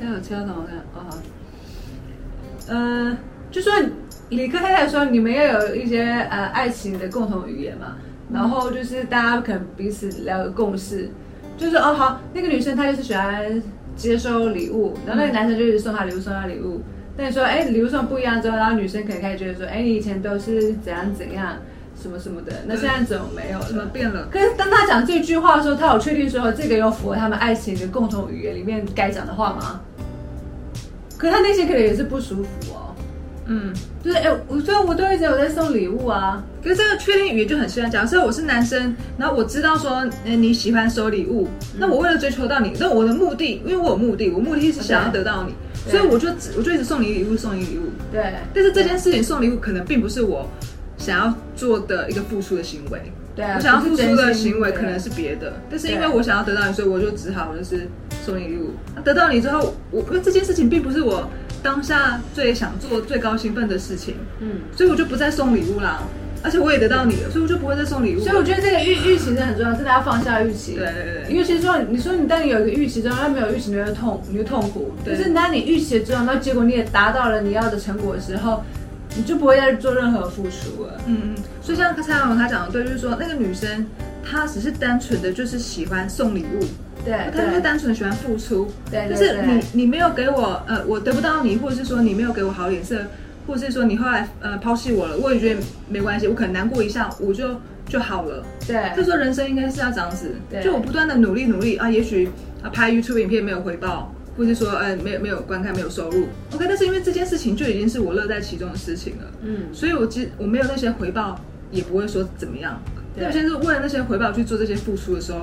还有其他什么看？哦好，呃，就说理科太太说你们要有一些呃爱情的共同语言嘛，然后就是大家可能彼此聊个共识，就是哦好，那个女生她就是喜欢接收礼物，然后那个男生就一直送她礼物送她礼物，那你说哎礼物送不一样之后，然后女生可能开始觉得说哎你以前都是怎样怎样什么什么的，那现在怎么没有怎么？变了？可是当他讲这句话的时候，他有确定说这个有符合他们爱情的共同语言里面该讲的话吗？可是他内心可能也是不舒服哦，嗯，就是哎、我虽然我都一直有在送礼物啊，可是这个确定语言就很奇怪。假设我是男生，然后我知道说，呃，你喜欢收礼物，那我为了追求到你，那我的目的，因为我有目的，我目的是想要得到你，对。所以我就只我就一直送你礼物，送你礼物。对，但是这件事情送礼物可能并不是我想要做的一个付出的行为，对啊，我想要付出的行为可能是别的，但是因为我想要得到你，所以我就只好就是送你礼物。那得到你之后，我因为这件事情并不是我当下最想做、最高兴奋的事情，嗯。所以我就不再送礼物啦。而且我也得到你了，所以我就不会再送礼物。所以我觉得这个预预期真的很重要，真的要放下预期。对对对因为其实说，你说你当你有一个预期之后，他没有预期，你会痛，你会痛苦。对可是当你预期了之后，那结果你也达到了你要的成果的时候，你就不会再做任何付出了。嗯嗯，所以像蔡康永他讲的对，就是说那个女生她只是单纯的就是喜欢送礼物，对她就是单纯的喜欢付出，对对但是你你没有给我呃，我得不到你，或者是说你没有给我好脸色，或者是说你后来呃抛弃我了，我也觉得没关系，我可能难过一下，我就就好了。对。就说人生应该是要这样子对，就我不断的努力努力啊，也许啊拍 YouTube 影片没有回报，或是说哎没有没有观看没有收入，OK，但是因为这件事情就已经是我乐在其中的事情了，嗯，所以我其实我没有那些回报，也不会说怎么样。对。那我现在是为了那些回报去做这些付出的时候，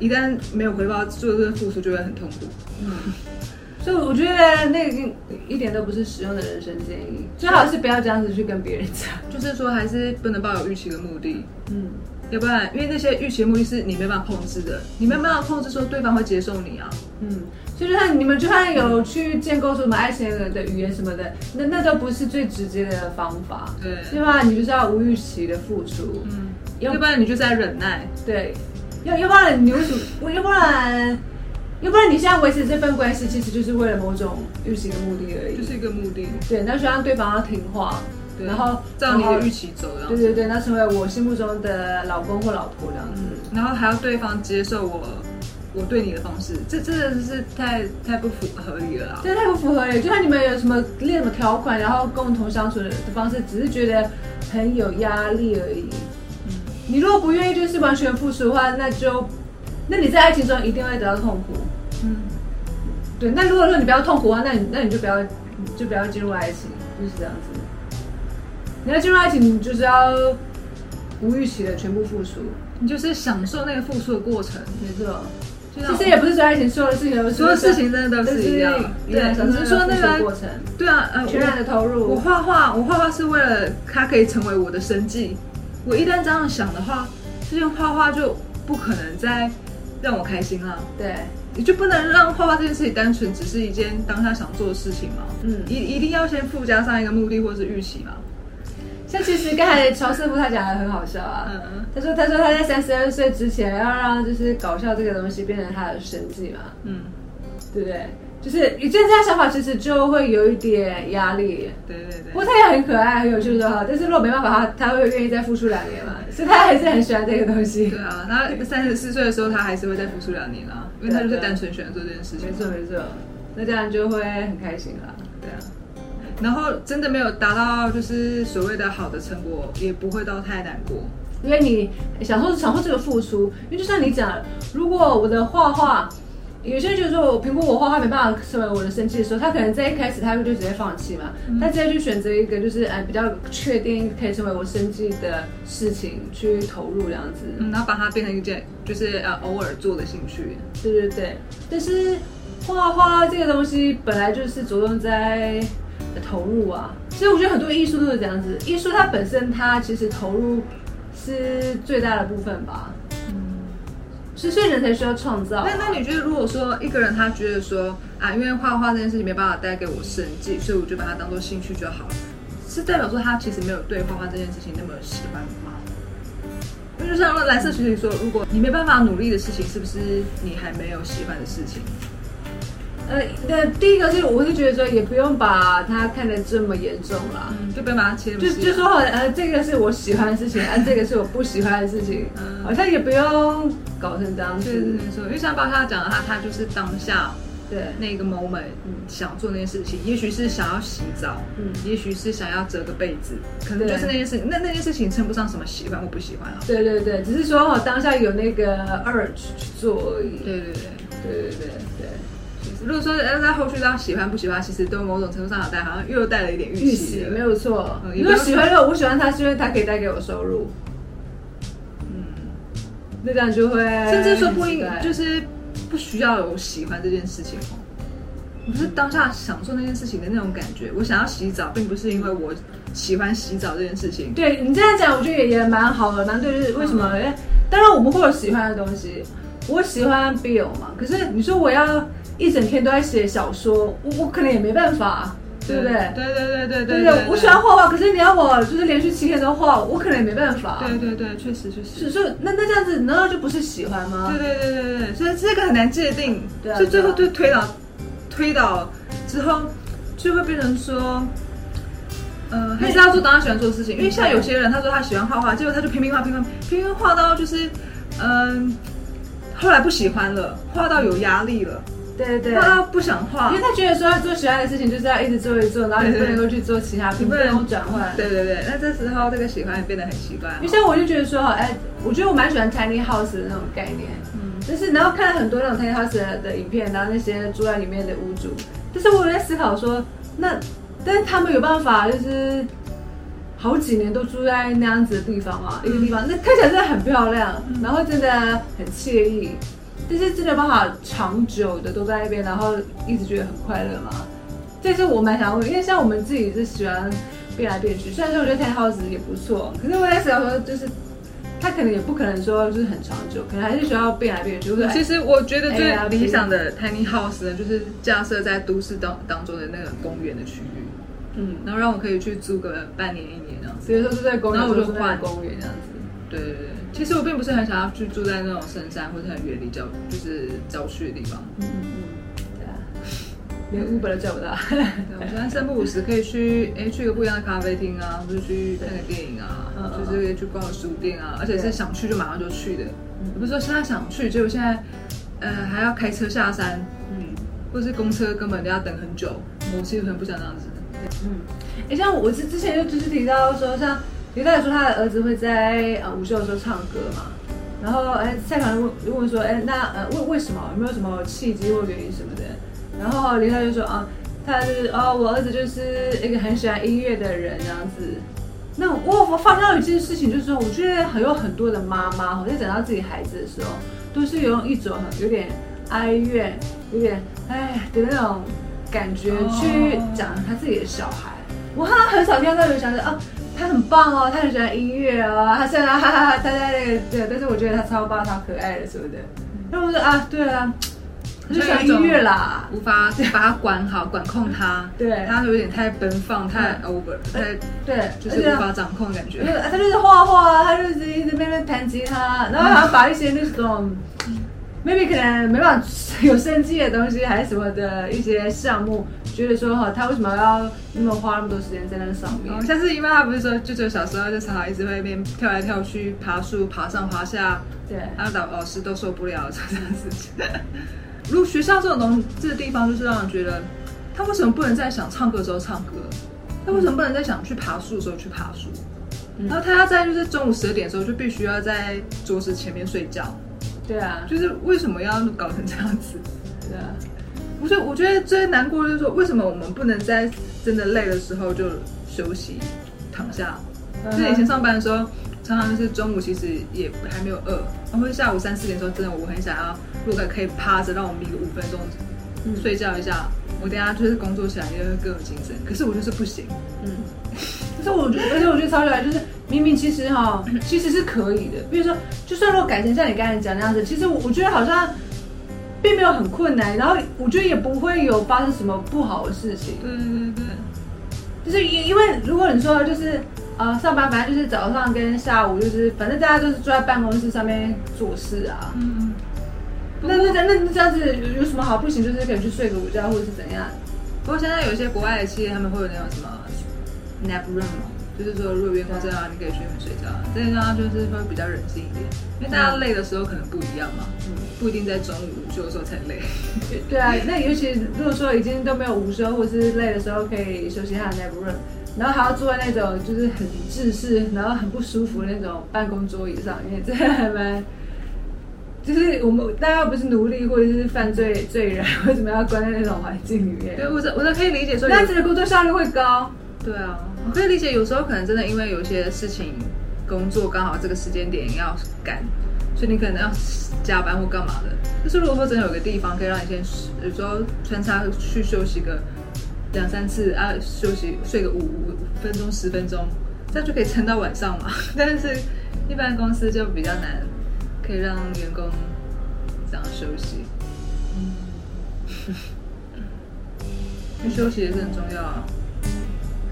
一旦没有回报，做这些付出就会很痛苦。嗯。所以我觉得那个一点都不是实用的人生建议，最好是不要这样子去跟别人讲。就是说还是不能抱有预期的目的，嗯，要不然因为那些预期的目的是你没办法控制的，你没办法控制说对方会接受你啊。嗯，所以就算你们就算有去建构出什么爱情的语言什么的，那那都不是最直接的方法。对对吧？你就是要无预期的付出。嗯，要要不然你就在忍耐。对，要要不然你为什么？要不然，要不然你现在维持这份关系，其实就是为了某种预期的目的而已。就是一个目的，对，那就让对方要听话，对然后照你的预期走，这样。对对对，那成为我心目中的老公或老婆这样子。然后还要对方接受我我对你的方式，这真的是太太不符合理了啦。这太不符合了，就算你们有什么列什么条款，然后共同相处的方式，只是觉得很有压力而已。嗯你如果不愿意就是完全付出的话，那就，那你在爱情中一定会得到痛苦。嗯，对，那如果说你不要痛苦的话，那你那你就不要就不要进入爱情，就是这样子。你要进入爱情，你就是要无预期的全部付出，你就是享受那个付出的过程，没错。其实也不是说爱情所有的事情所有事情真的都是一样。对，只是说那个过程，对啊，呃，全然的投入。我我画画，我画画是为了它可以成为我的生计。我一旦这样想的话，这件画画就不可能再让我开心了。对，你就不能让画画这件事情单纯只是一件当下想做的事情嘛？嗯一一定要先附加上一个目的或是预期嘛。像其实刚才乔师傅他讲的很好笑啊，他说他说他在三十二岁之前要让就是搞笑这个东西变成他的神迹嘛，嗯，对不对？就是你这样想法，其实就会有一点压力。对对对不过。他也很可爱，很有趣的哈。但是如果没办法，他他会愿意再付出两年嘛，所以他还是很喜欢这个东西对。啊，然后三十四岁的时候，他还是会再付出两年啦，因为他就是单纯喜欢做这件事情没。错没错，那这样就会很开心啦。对啊，然后真的没有达到就是所谓的好的成果，也不会到太难过。因为你享受享受这个付出，因为就像你讲，如果我的画画，有些人就是说我评估我画画没办法成为我的生计的时候，他可能在一开始他就直接放弃嘛，他直接去选择一个就是哎比较确定可以成为我生计的事情去投入这样子。嗯，然后把它变成一件就是呃偶尔做的兴趣。对对对，但是画画这个东西本来就是着重在投入啊，所以我觉得很多艺术都是这样子。艺术它本身它其实投入是最大的部分吧，嗯，所以所以人才需要创造啊、那那你觉得，如果说一个人他觉得说啊，因为画画这件事情没办法带给我生计，所以我就把它当做兴趣就好了，是代表说他其实没有对画画这件事情那么喜欢吗？因为就像蓝色学姐说，如果你没办法努力的事情，是不是你还没有喜欢的事情？呃，那第一个是我是觉得说，也不用把它看得这么严重啦。嗯，就不要把它切就就说呃，这个是我喜欢的事情，啊，这个是我不喜欢的事情，嗯好像也不用搞成这样子。没错，因为像巴他讲的，他他就是当下对，那个 moment 想做那件事情，也许是想要洗澡，嗯也许是想要折个被子，可能就是那件事情，那那件事情称不上什么喜欢或不喜欢啊。对对对，只是说我，当下有那个 urge 去做而已。对对对。对对对对，如果说要在后续他喜欢不喜欢，其实都某种程度上有带，好像又带了一点预预期没有错。如果喜欢，如果我不喜欢他，是因为他可以带给我收入，嗯，那这样就会甚至说不应就是不需要有喜欢这件事情哦。我是当下享受那件事情的那种感觉。我想要洗澡，并不是因为我喜欢洗澡这件事情。对你这样讲，我觉得也也蛮好的。蛮对就是为什么？嗯哎、当然我们会有喜欢的东西。我喜欢 Bill 嘛，可是你说我要一整天都在写小说，我我可能也没办法，对不对？对对对对对对，我喜欢画画，可是你要我就是连续七天都画，我可能也没办法。对对对，确实确实。是，所以那那这样子，难道就不是喜欢吗？对对对对对，所以这个很难界定，对啊所以最后就推导推倒之后，就会变成说，呃，还是要做当他喜欢做的事情。因为像有些人，他说他喜欢画画，结果他就拼命画，拼命拼命画到就是，嗯、后来不喜欢了，画到有压力了，对对对，他不想画因为。他觉得说他做喜欢的事情就是要一直做一直做，然后你不能够去做其他，你不能够转换。对对对，那这时候这个喜欢也变得很奇怪。因为像我就觉得说，哎，我觉得我蛮喜欢 tiny house 的那种概念，嗯。就是然后看了很多那种 tiny house 的的影片，然后那些住在里面的屋主，但是我有在思考说，那但是他们有办法就是好几年都住在那样子的地方嘛，一个地方，那看起来真的很漂亮，然后真的很惬意，但是真的有办法长久的都在那边，然后一直觉得很快乐嘛？这是我蛮想问，因为像我们自己是喜欢变来变去，虽然说我觉得 tiny house 也不错，可是我在思考说，就是他可能也不可能说就是很长久，可能还是需要变来变去，或者其实我觉得最理想的 tiny house 呢，就是架设在都市当当中的那个公园的区域，嗯，然后让我可以去租个半年一年这样子。比如说住在公园，然后我就换公园这样子。对对对，其实我并不是很想要去住在那种深山或者很远离郊，就是郊区的地方。嗯嗯嗯，对啊，连 Uber 都叫不到。对我现在三不五时可以去，哎，去一个不一样的咖啡厅啊，或者去看个电影啊就是去逛个书店啊，而且是想去就马上就去的，嗯。不是说现在想去，结果现在呃还要开车下山，嗯。或者是公车根本都要等很久，我其实很不想这样子。嗯，哎，像我之之前就就是提到说，像李大爷说他的儿子会在呃午休的时候唱歌嘛，然后哎蔡康问就问说，哎那呃为为什么有没有什么契机或原因什么的？然后李大爷就说啊，他就是哦我儿子就是一个很喜欢音乐的人这样子。那我我发现到一件事情，就是说，我觉得很有很多的妈妈，好像讲到自己孩子的时候，都是有用一种有点哀怨、有点哎的那种感觉去讲他自己的小孩。我好像很少听到有人讲说啊，他很棒哦，他很喜欢音乐哦，他虽然哈哈哈，他在那个对，但是我觉得他超棒，超可爱的什么的。那我说啊，对啊，他就喜欢音乐啦。无法把他管好、管控他，对它有点太奔放、太 over，太对，就是无法掌控感觉。他就是画画，他就是一直在那边弹吉他，然后还要把一些那种 maybe 可能没办法有生计的东西，还是什么的一些项目，觉得说哈，他为什么要那么花那么多时间在那上面哦，？像是因为他不是说，舅舅小时候就常常一直会那边跳来跳去、爬树、爬上爬下，对，然后老老师都受不了这样的事情。如果学校这种东这个地方，就是让人觉得，他为什么不能在想唱歌的时候唱歌？他为什么不能在想去爬树的时候去爬树？嗯然后他要在就是中午十二点的时候就必须要在桌子前面睡觉，对啊，就是为什么要搞成这样子？对啊，我觉得我觉得最难过的就是说，为什么我们不能在真的累的时候就休息躺下？就是以前上班的时候，常常就是中午其实也还没有饿，然后下午三四点的时候，真的我很想要，如果可以趴着让我眯个五分钟嗯睡觉一下，我等下就是工作起来也会更有精神。可是我就是不行，嗯，可是我觉得，而且我觉得超起来就是明明其实哈，其实是可以的。比如说，就算如果改成像你刚才讲那样子，其实我我觉得好像并没有很困难，然后我觉得也不会有发生什么不好的事情。对对对就是因因为如果你说就是呃上班，反正就是早上跟下午，就是反正大家都是坐在办公室上面做事啊。嗯，那那那那这样子有有什么好不行？就是可以去睡个午觉，或者是怎样？不过现在有一些国外的企业，他们会有那种什么 nap room，就是说如果员工这样，你可以去那边睡觉。这些地方就是会比较人性一点，因为大家累的时候可能不一样嘛，嗯，不一定在中午午休的时候才累。对啊，那尤其如果说已经都没有午休或是累的时候，可以休息一下 nap room，然后还要坐在那种就是很制式，然后很不舒服的那种办公桌椅上因为，这还蛮。就是我们大家又不是奴隶或者是犯罪罪人，为什么要关在那种环境里面？对，我我这可以理解说，那样子的工作效率会高。对啊，我可以理解，有时候可能真的因为有些事情工作刚好这个时间点要赶，所以你可能要加班或干嘛的。但是如果说真的有个地方可以让你先，有时候穿插去休息个两三次啊，休息睡个五五分钟十分钟，这样就可以撑到晚上嘛。但是一般公司就比较难。可以让员工这样休息，嗯，休息也是很重要啊。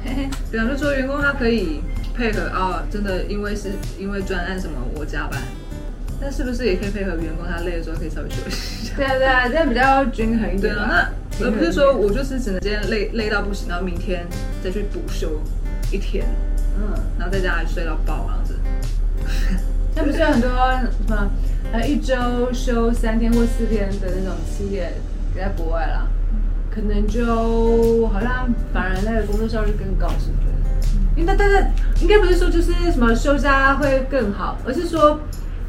嘿嘿，比方说员工他可以配合啊，真的因为是因为专案什么我加班，那是不是也可以配合员工他累的时候可以稍微休息一下？对啊对啊，这样比较均衡一点啊。那而不是说我就是只能今天累累到不行，然后明天再去补休一天，嗯，然后在家里睡到爆这样子。那不是有很多什么呃一周休三天或四天的那种企业，在国外啦，可能就好像反而那个工作效率更高，是不是？因为但是应该不是说就是什么休假会更好，而是说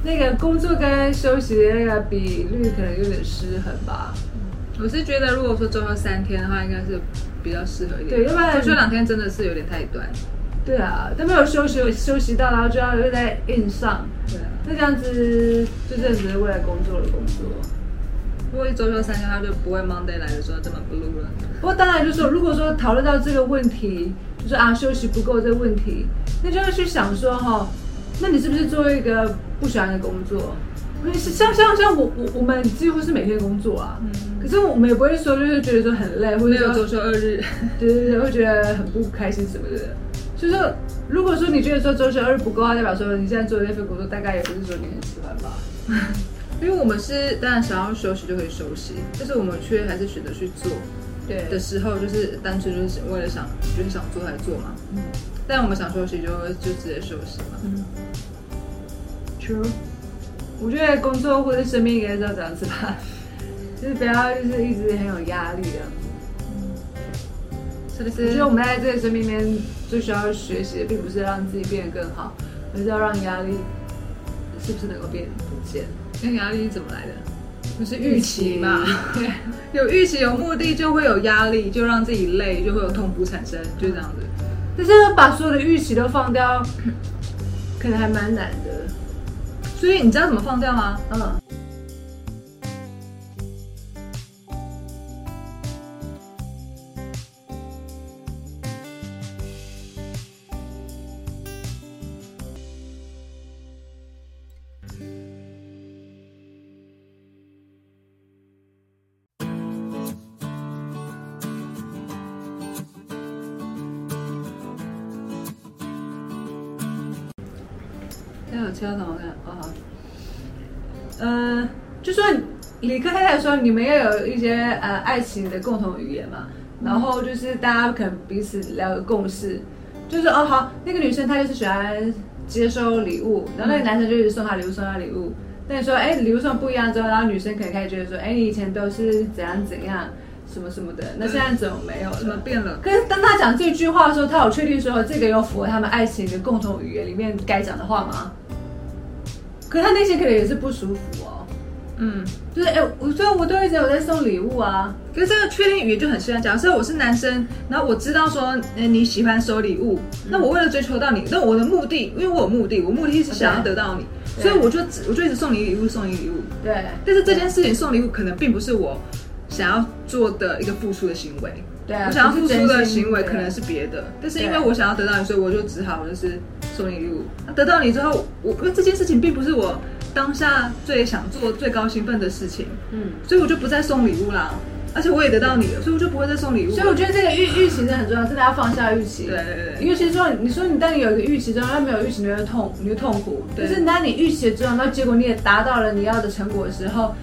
那个工作跟休息的那个比率可能有点失衡吧。我是觉得如果说周休三天的话，应该是比较适合一点。对，要不然周休两天真的是有点太短。对啊，都没有休息休息到，然后就要又在硬上。对啊，那这样子就真的只是为了工作的工作。如果一周休三天，他就不会 Monday 来的时候这么 blue 了。不过当然就是说，如果说讨论到这个问题，就是啊休息不够这个问题，那就要去想说哈，那你是不是做一个不喜欢的工作？像像像我我我们几乎是每天工作啊，可是我们也不会说就是觉得说很累，或者有周休二日，对对对，会觉得很不开心什么的。就是说，如果说你觉得说周休二日不够啊，代表说你现在做的那份工作大概也不是说你很喜欢吧？因为我们是当然想要休息就可以休息，但是我们却还是选择去做。对的时候，就是单纯就是为了想，就是想做才做嘛。嗯。但我们想休息就就直接休息嘛。嗯。True。我觉得工作或者生命应该是要这样子吧，就是不要就是一直很有压力的。我觉得我们在这个生命里面最需要学习的，并不是让自己变得更好，而是要让压力是不是能够变不见？那压力是怎么来的？就是预期嘛？有预期有目的就会有压力，就让自己累，就会有痛苦产生，就这样子。但是把所有的预期都放掉，可能还蛮难的。所以你知道怎么放掉吗？嗯。其他怎么看？哦好，呃，就说理科太太说，你们要有一些呃爱情的共同语言嘛，然后就是大家可能彼此聊个共识，就是哦好，那个女生她就是喜欢接收礼物，然后那个男生就一直送她礼物，送她礼物。那你说，哎，礼物送不一样之后，然后女生可能开始觉得说，哎，你以前都是怎样怎样，什么什么的，那现在怎么没有？怎么变了？可是当他讲这句话的时候，他有确定说这个有符合他们爱情的共同语言里面该讲的话吗？可他内心可能也是不舒服哦，嗯，就是哎，我虽然我都一直有在送礼物啊，可是这个确定语言就很喜欢假设我是男生，然后我知道说，哎，你喜欢收礼物，那我为了追求到你，那我的目的，因为我有目的，我目的是想要得到你，所以我就只我就一直送你礼物，送你礼物，对。但是这件事情送礼物可能并不是我想要做的一个付出的行为。对啊，我想要付出的行为可能是别的，但是因为我想要得到你，所以我就只好就是送你礼物。得到你之后，我因为这件事情并不是我当下最想做、最高兴奋的事情，嗯，所以我就不再送礼物啦。而且我也得到你了，所以我就不会再送礼物。所以我觉得这个预预期真的很重要，真的要放下预期。对对对，因为其实说你说你当你有一个预期之后，他没有预期你会痛，你就痛苦。但是当你预期了之后，那结果你也达到了你要的成果的时候。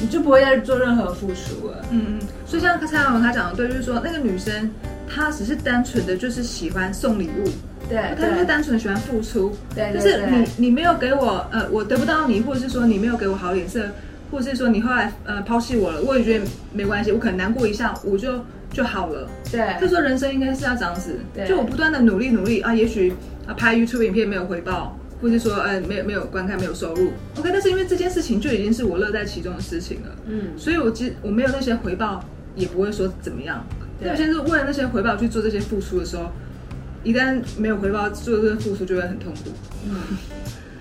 你就不会再做任何付出了。嗯嗯，所以像蔡康永他讲的对，就是说那个女生她只是单纯的就是喜欢送礼物，对，她就是单纯的喜欢付出，对，就是你你没有给我呃我得不到你，或者是说你没有给我好脸色，或者是说你后来呃抛弃我了，我也觉得没关系，我可能难过一下我就就好了。对，就说人生应该是要这样子，就我不断的努力努力啊，也许啊拍 YouTube 影片没有回报。或是说，呃，没有没有观看，没有收入，OK，但是因为这件事情就已经是我乐在其中的事情了，嗯，所以我其实我没有那些回报，也不会说怎么样。那现在是为了那些回报去做这些付出的时候，一旦没有回报，做这些付出就会很痛苦。嗯，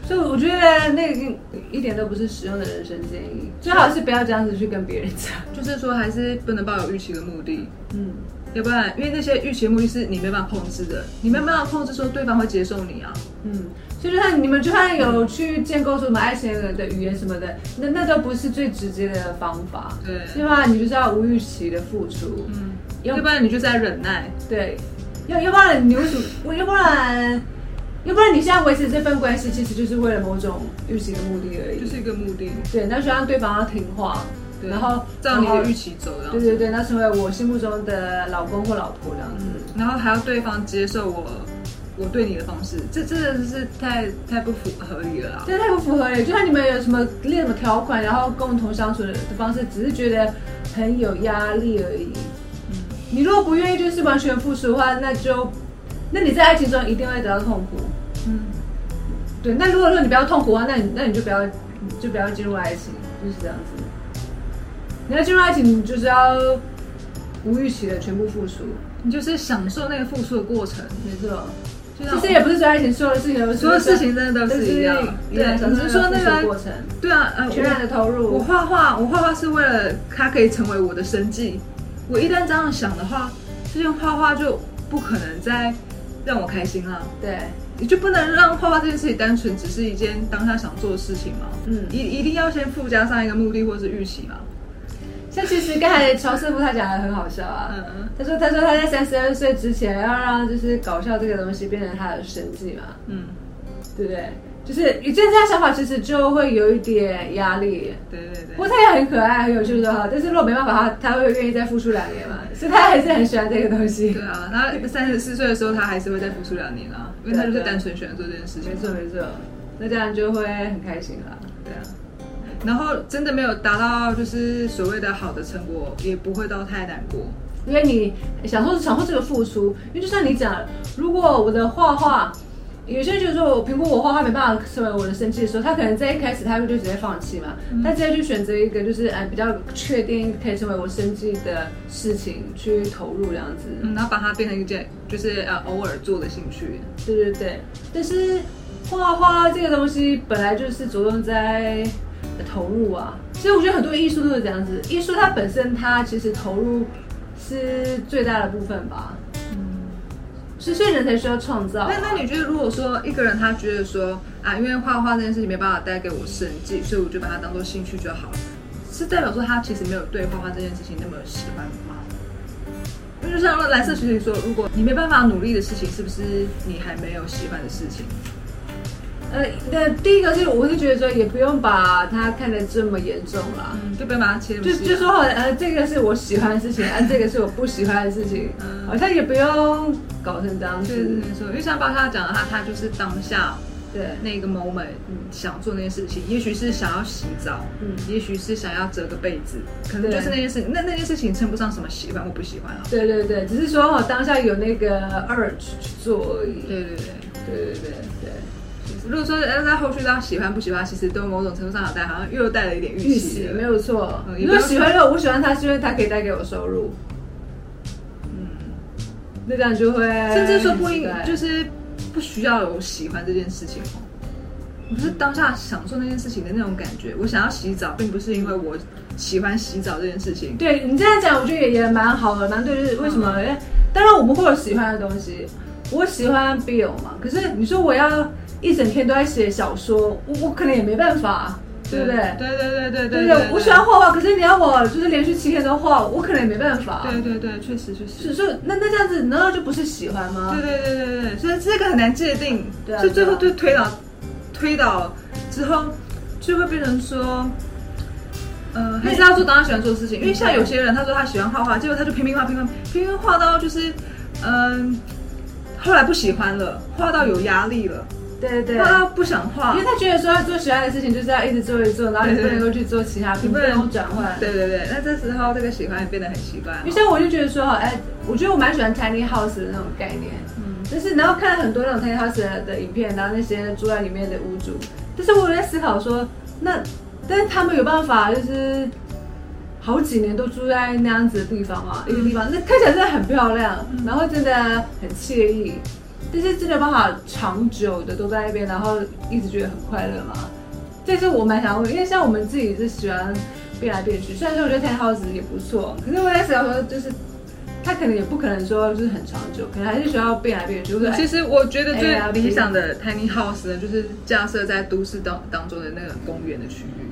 所以我觉得那个一点都不是实用的人生建议，最好是不要这样子去跟别人讲，就是说还是不能抱有预期的目的，嗯，要不然因为那些预期的目的是你没办法控制的，你没办法控制说对方会接受你啊，嗯。所以就算你们就算有去建构什么爱情的语言什么的，那那都不是最直接的方法。对，对吧？你就是要无预期的付出，嗯，要不然你就在忍耐。对，要要不然你为什么？要不然，要不然你现在维持这份关系，其实就是为了某种预期的目的而已，就是一个目的。对，那就让对方要听话，然后照你的预期走，对对对，那成为我心目中的老公或老婆这样子，然后还要对方接受我。我对你的方式，这真的是太太不符合理了啦！这太不符合理，就算你们有什么列什么条款，然后共同相处的方式，只是觉得很有压力而已。嗯，你如果不愿意就是完全付出的话，那就那你在爱情中一定会得到痛苦。嗯，对。那如果说你不要痛苦的话，那你那你就不要就不要进入爱情，就是这样子。你要进入爱情，你就是要无预期的全部付出，你就是享受那个付出的过程，没错。其实也不是说爱情，所有的事情，所有事情真的都是一样。对，只是说那个过程。对啊，呃，全然的投入。我画画，我画画是为了它可以成为我的生计。我一旦这样想的话，这件画画就不可能再让我开心了。对，你就不能让画画这件事情单纯只是一件当下想做的事情嘛？嗯，一一定要先附加上一个目的或是预期嘛。像其实刚才乔师傅他讲的很好笑啊，他说他说他在三十二岁之前要让就是搞笑这个东西变成他的生计嘛，嗯，对不对？就是你这样想法其实就会有一点压力，对对对。不过他也很可爱很有趣的哈，但是如果没办法他他会愿意再付出两年嘛，所以他还是很喜欢这个东西。对啊，他三十四岁的时候他还是会再付出两年啊，因为他就是单纯喜欢做这件事情。没错没错，那这样就会很开心了，对啊。然后真的没有达到就是所谓的好的成果，也不会到太难过，因为你享受享受这个付出。因为就像你讲，如果我的画画，有些人就是说我评估我画画没办法成为我的生计的时候，他可能在一开始他会就直接放弃嘛，他直接去选择一个就是哎比较确定可以成为我生计的事情去投入这样子，然后把它变成一件就是呃偶尔做的兴趣。对对对，但是画画这个东西本来就是着重在。投入啊，其实我觉得很多艺术都是这样子。艺术它本身，它其实投入是最大的部分吧。嗯，所以人才需要创造。那那你觉得，如果说一个人他觉得说啊，因为画画这件事情没办法带给我生计，所以我就把它当做兴趣就好了，是代表说他其实没有对画画这件事情那么喜欢吗？因为就像蓝色学姐说，如果你没办法努力的事情，是不是你还没有喜欢的事情？呃，那第一个是，我是觉得说，也不用把它看得这么严重啦，就不要把它切。就就说好，呃，这个是我喜欢的事情，啊，这个是我不喜欢的事情，好像也不用搞成这样子。说，因为像巴他讲的，他他就是当下对那个 moment 想做那件事情，也许是想要洗澡，嗯，也许是想要折个被子，可能就是那件事，那那件事情称不上什么喜欢或不喜欢啊。对对对，只是说哦，当下有那个 urge 去做而已。对对对对对对对。如果说要在后续他喜欢不喜欢，其实都某种程度上有带，好像又带了一点预期，没有错。如果喜欢，如果我喜欢他，是因为他可以带给我收入。嗯，那这样就会，甚至说不应，就是不需要有喜欢这件事情哦。我是当下享受那件事情的那种感觉。我想要洗澡，并不是因为我喜欢洗澡这件事情。对你这样讲，我觉得也也蛮好的，蛮对。就是为什么？哎，当然我们会有喜欢的东西。我喜欢 Bill 嘛，可是你说我要。一整天都在写小说，我我可能也没办法，对不对？对对对对对对。我喜欢画画，可是你要我就是连续七天都画，我可能也没办法。对对对，确实确实。是是，那那这样子，难道就不是喜欢吗？对对对对对，所以这个很难界定。对啊。所以最后就推导，推导之后就会变成说，呃，还是要做当他喜欢做的事情，因为像有些人，他说他喜欢画画，结果他就拼命画，拼命拼命画到就是，嗯，后来不喜欢了，画到有压力了。对对对，他不想画，因为他觉得说他做喜欢的事情就是要一直做一做，然后你不能够去做其他，你不能转换。对对对，那这时候这个喜欢也变得很奇怪。因为像我就觉得说，哎，我觉得我蛮喜欢 tiny house 的那种概念，嗯，就是然后看了很多那种 tiny house 的影片，然后那些住在里面的屋主，但是我在思考说，那但是他们有办法就是好几年都住在那样子的地方嘛，一个地方，那看起来真的很漂亮，然后真的很惬意。但是真的办法长久的都在那边，然后一直觉得很快乐嘛？这是我蛮想问，因为像我们自己是喜欢变来变去，虽然说我觉得 tiny house 也不错，可是我在想说，就是他可能也不可能说就是很长久，可能还是需要变来变去。其实我觉得最理想的 tiny house 呢，就是架设在都市当当中的那个公园的区域，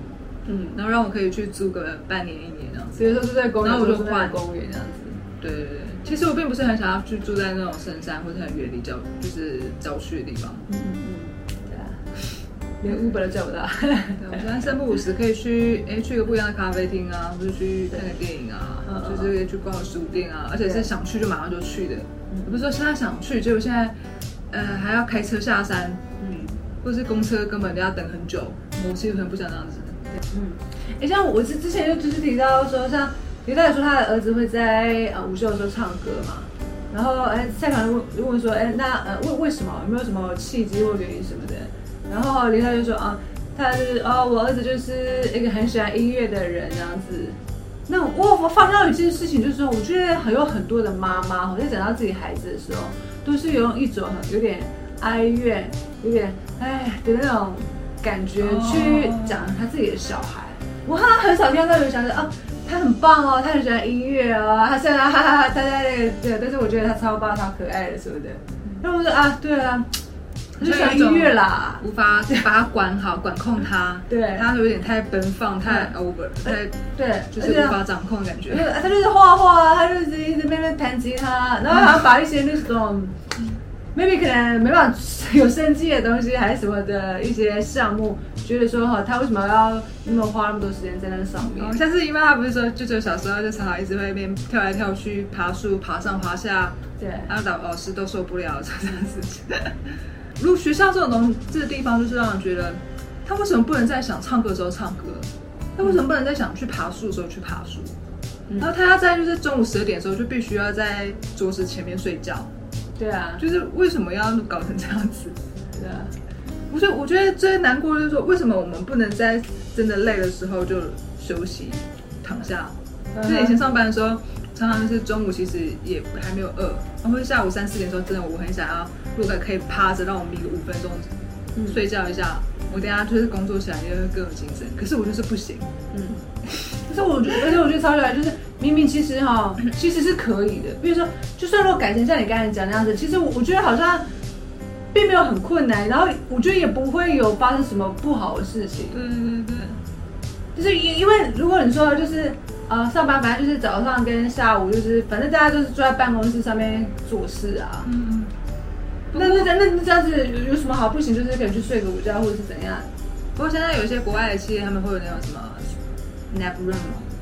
嗯，然后让我可以去租个半年一年这样子，所以说是在公园，然后我就换公园这样子。对对对，其实我并不是很想要去住在那种深山或者很远离郊，就是郊区的地方。嗯嗯嗯，对啊，连 Uber 都叫不到。我喜欢三不五时可以去，哎，去一个不一样的咖啡厅啊，或者去看个电影啊，就是去逛个书店啊，而且是想去就马上就去的。不是说现在想去，结果现在呃还要开车下山，嗯，或是公车根本都要等很久，我其实很不想这样子。嗯，哎，像我之之前就只是提到说像。李大说他的儿子会在呃午休的时候唱歌嘛，然后哎蔡康问问说哎那呃为为什么有没有什么契机或原因什么的？然后李大就说啊他是哦我儿子就是一个很喜欢音乐的人这样子。那我我发现到一件事情就是说，我觉得很有很多的妈妈在讲到自己孩子的时候，都是用一种有点哀怨、有点哎的那种感觉去讲他自己的小孩。我好像很少听到有讲说啊。他很棒哦，他很喜欢音乐哦，他虽然哈哈哈，他在那个对，但是我觉得他超棒，超可爱的，是不是？那我说啊，对啊，他就喜欢音乐啦，无法把他管好，管控他，对，他有点太奔放，太 over，太对，就是无法掌控感觉。他就是画画，他就是一直在那边弹吉他，然后还要把一些那种。Maybe 可能没办法有生计的东西，还是什么的一些项目，觉得说哈，他为什么要那么花那么多时间在那上面？像是因为他不是说，就只有小时候就常常一直会边跳来跳去，爬树、爬上爬下，对，然后老老师都受不了这样事情。如果学校这种东这个地方，就是让人觉得，他为什么不能在想唱歌的时候唱歌？他为什么不能在想去爬树的时候去爬树？然后他要在就是中午十二点的时候就必须要在桌子前面睡觉。对啊，就是为什么要搞成这样子？对啊，不是，我觉得最难过就是说，为什么我们不能在真的累的时候就休息躺下？就以前上班的时候，常常就是中午其实也还没有饿，然后下午三四点的时候，真的我很想要，如果可以趴着让我眯个五分钟睡觉一下，我等下就是工作起来也会更有精神。可是我就是不行，嗯。可是我觉得，而且我觉得超起来就是。明明其实哈，其实是可以的。比如说，就算如果改成像你刚才讲那样子，其实我我觉得好像并没有很困难，然后我觉得也不会有发生什么不好的事情。对对对，就是因因为如果你说就是呃上班，反正就是早上跟下午，就是反正大家都是坐在办公室上面做事啊。嗯嗯。那那那那这样子有有什么好不行？就是可以去睡个午觉，或者是怎样？不过现在有一些国外的企业，他们会有那种什么 nap room。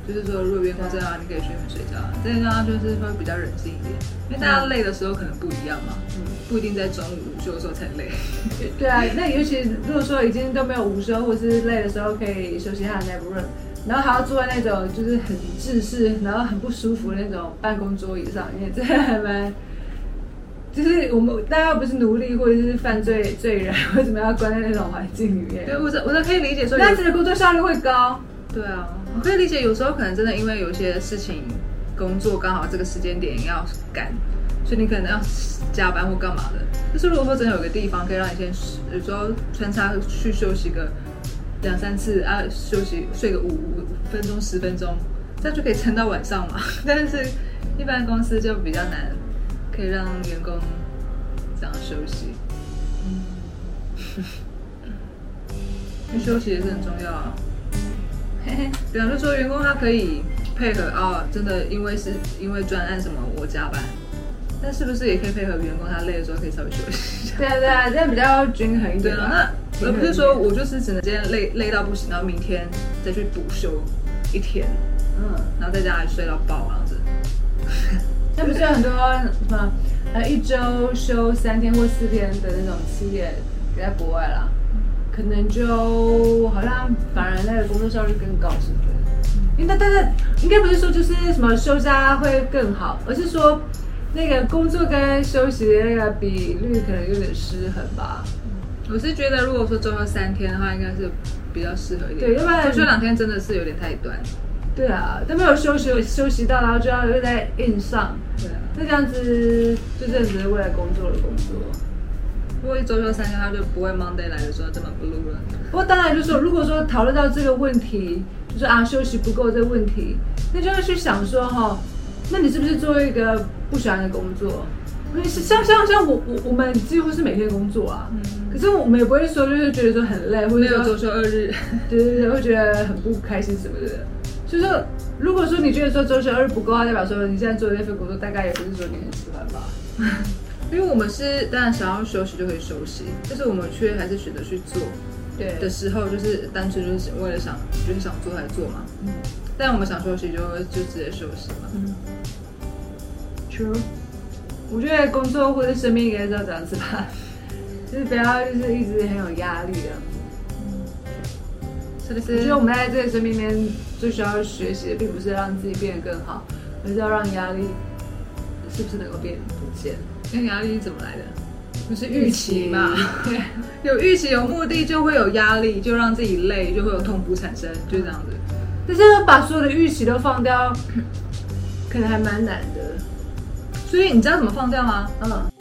就是说，如果员工这样，你可以睡眠睡觉。这样就是会比较人性一点，因为大家累的时候可能不一样嘛，嗯，不一定在中午午休的时候才累。对啊，那尤其如果说已经都没有午休，或是累的时候可以休息一下，nap room，然后还要坐在那种就是很自式，然后很不舒服的那种办公桌椅上因为，这还蛮，就是我们大家不是奴隶或者是犯罪罪人，为什么要关在那种环境里面？对，我我可以理解说，那样子的工作效率会高。对啊。我可以理解，有时候可能真的因为有些事情工作刚好这个时间点要赶，所以你可能要加班或干嘛的。就是如果说真的有个地方可以让你先，有时候穿插去休息个两三次啊，休息睡个五五分钟十分钟，这样就可以撑到晚上嘛。但是一般公司就比较难，可以让员工这样休息。嗯，休息也是很重要啊。比方说，员工他可以配合啊，真的，因为是因为专案什么我加班，但是不是也可以配合员工他累的时候可以稍微休息一下？对啊对啊，这样比较均衡一点。那而不是说我就是只能今天累累到不行，然后明天再去补休，一天，嗯，然后在家里睡到爆这样子。那不是有很多什么呃一周休三天或四天的那种企业，在国外啦，可能就好像反而那个工作效率更高，是不是？因为大家应该不是说就是什么休假会更好，而是说那个工作跟休息的那个比率可能有点失衡吧。我是觉得，如果说周休三天的话，应该是比较适合一点。对要不然周休两天真的是有点太短。对啊，都没有休息休息到，然后就要又在硬上，对啊，那这样子就真的只是为了工作而工作。如果一周休三天，他就不会 Monday 来的时候这么 blue 了。不过当然就是说，如果说讨论到这个问题，就是啊休息不够这个问题，那就要去想说哈，那你是不是做一个不喜欢的工作？因为是像像像我我我们几乎是每天工作啊，可是我们也不会说就是觉得说很累，或者说周休二日，对对对，会觉得很不开心什么的。就是说，如果说你觉得说周休二日不够啊，代表说你现在做的那份工作大概也不是说你很喜欢吧？因为我们是当然想要休息就可以休息，但是我们却还是选择去做对的时候，就是单纯就是为了想就是想做才做嘛。嗯，但我们想休息就就直接休息嘛。嗯，True。我觉得工作或者生命应该是要这样子吧，就是不要就是一直很有压力的。是不是？我觉得我们在这个生命里面最需要学习的，并不是让自己变得更好，而是要让压力是不是能够变不见。那压力是怎么来的？不是预期嘛？对，有预期有目的就会有压力，就让自己累，就会有痛苦产生，就这样子。但是把所有的预期都放掉，可能还蛮难的。所以你知道怎么放掉吗？嗯。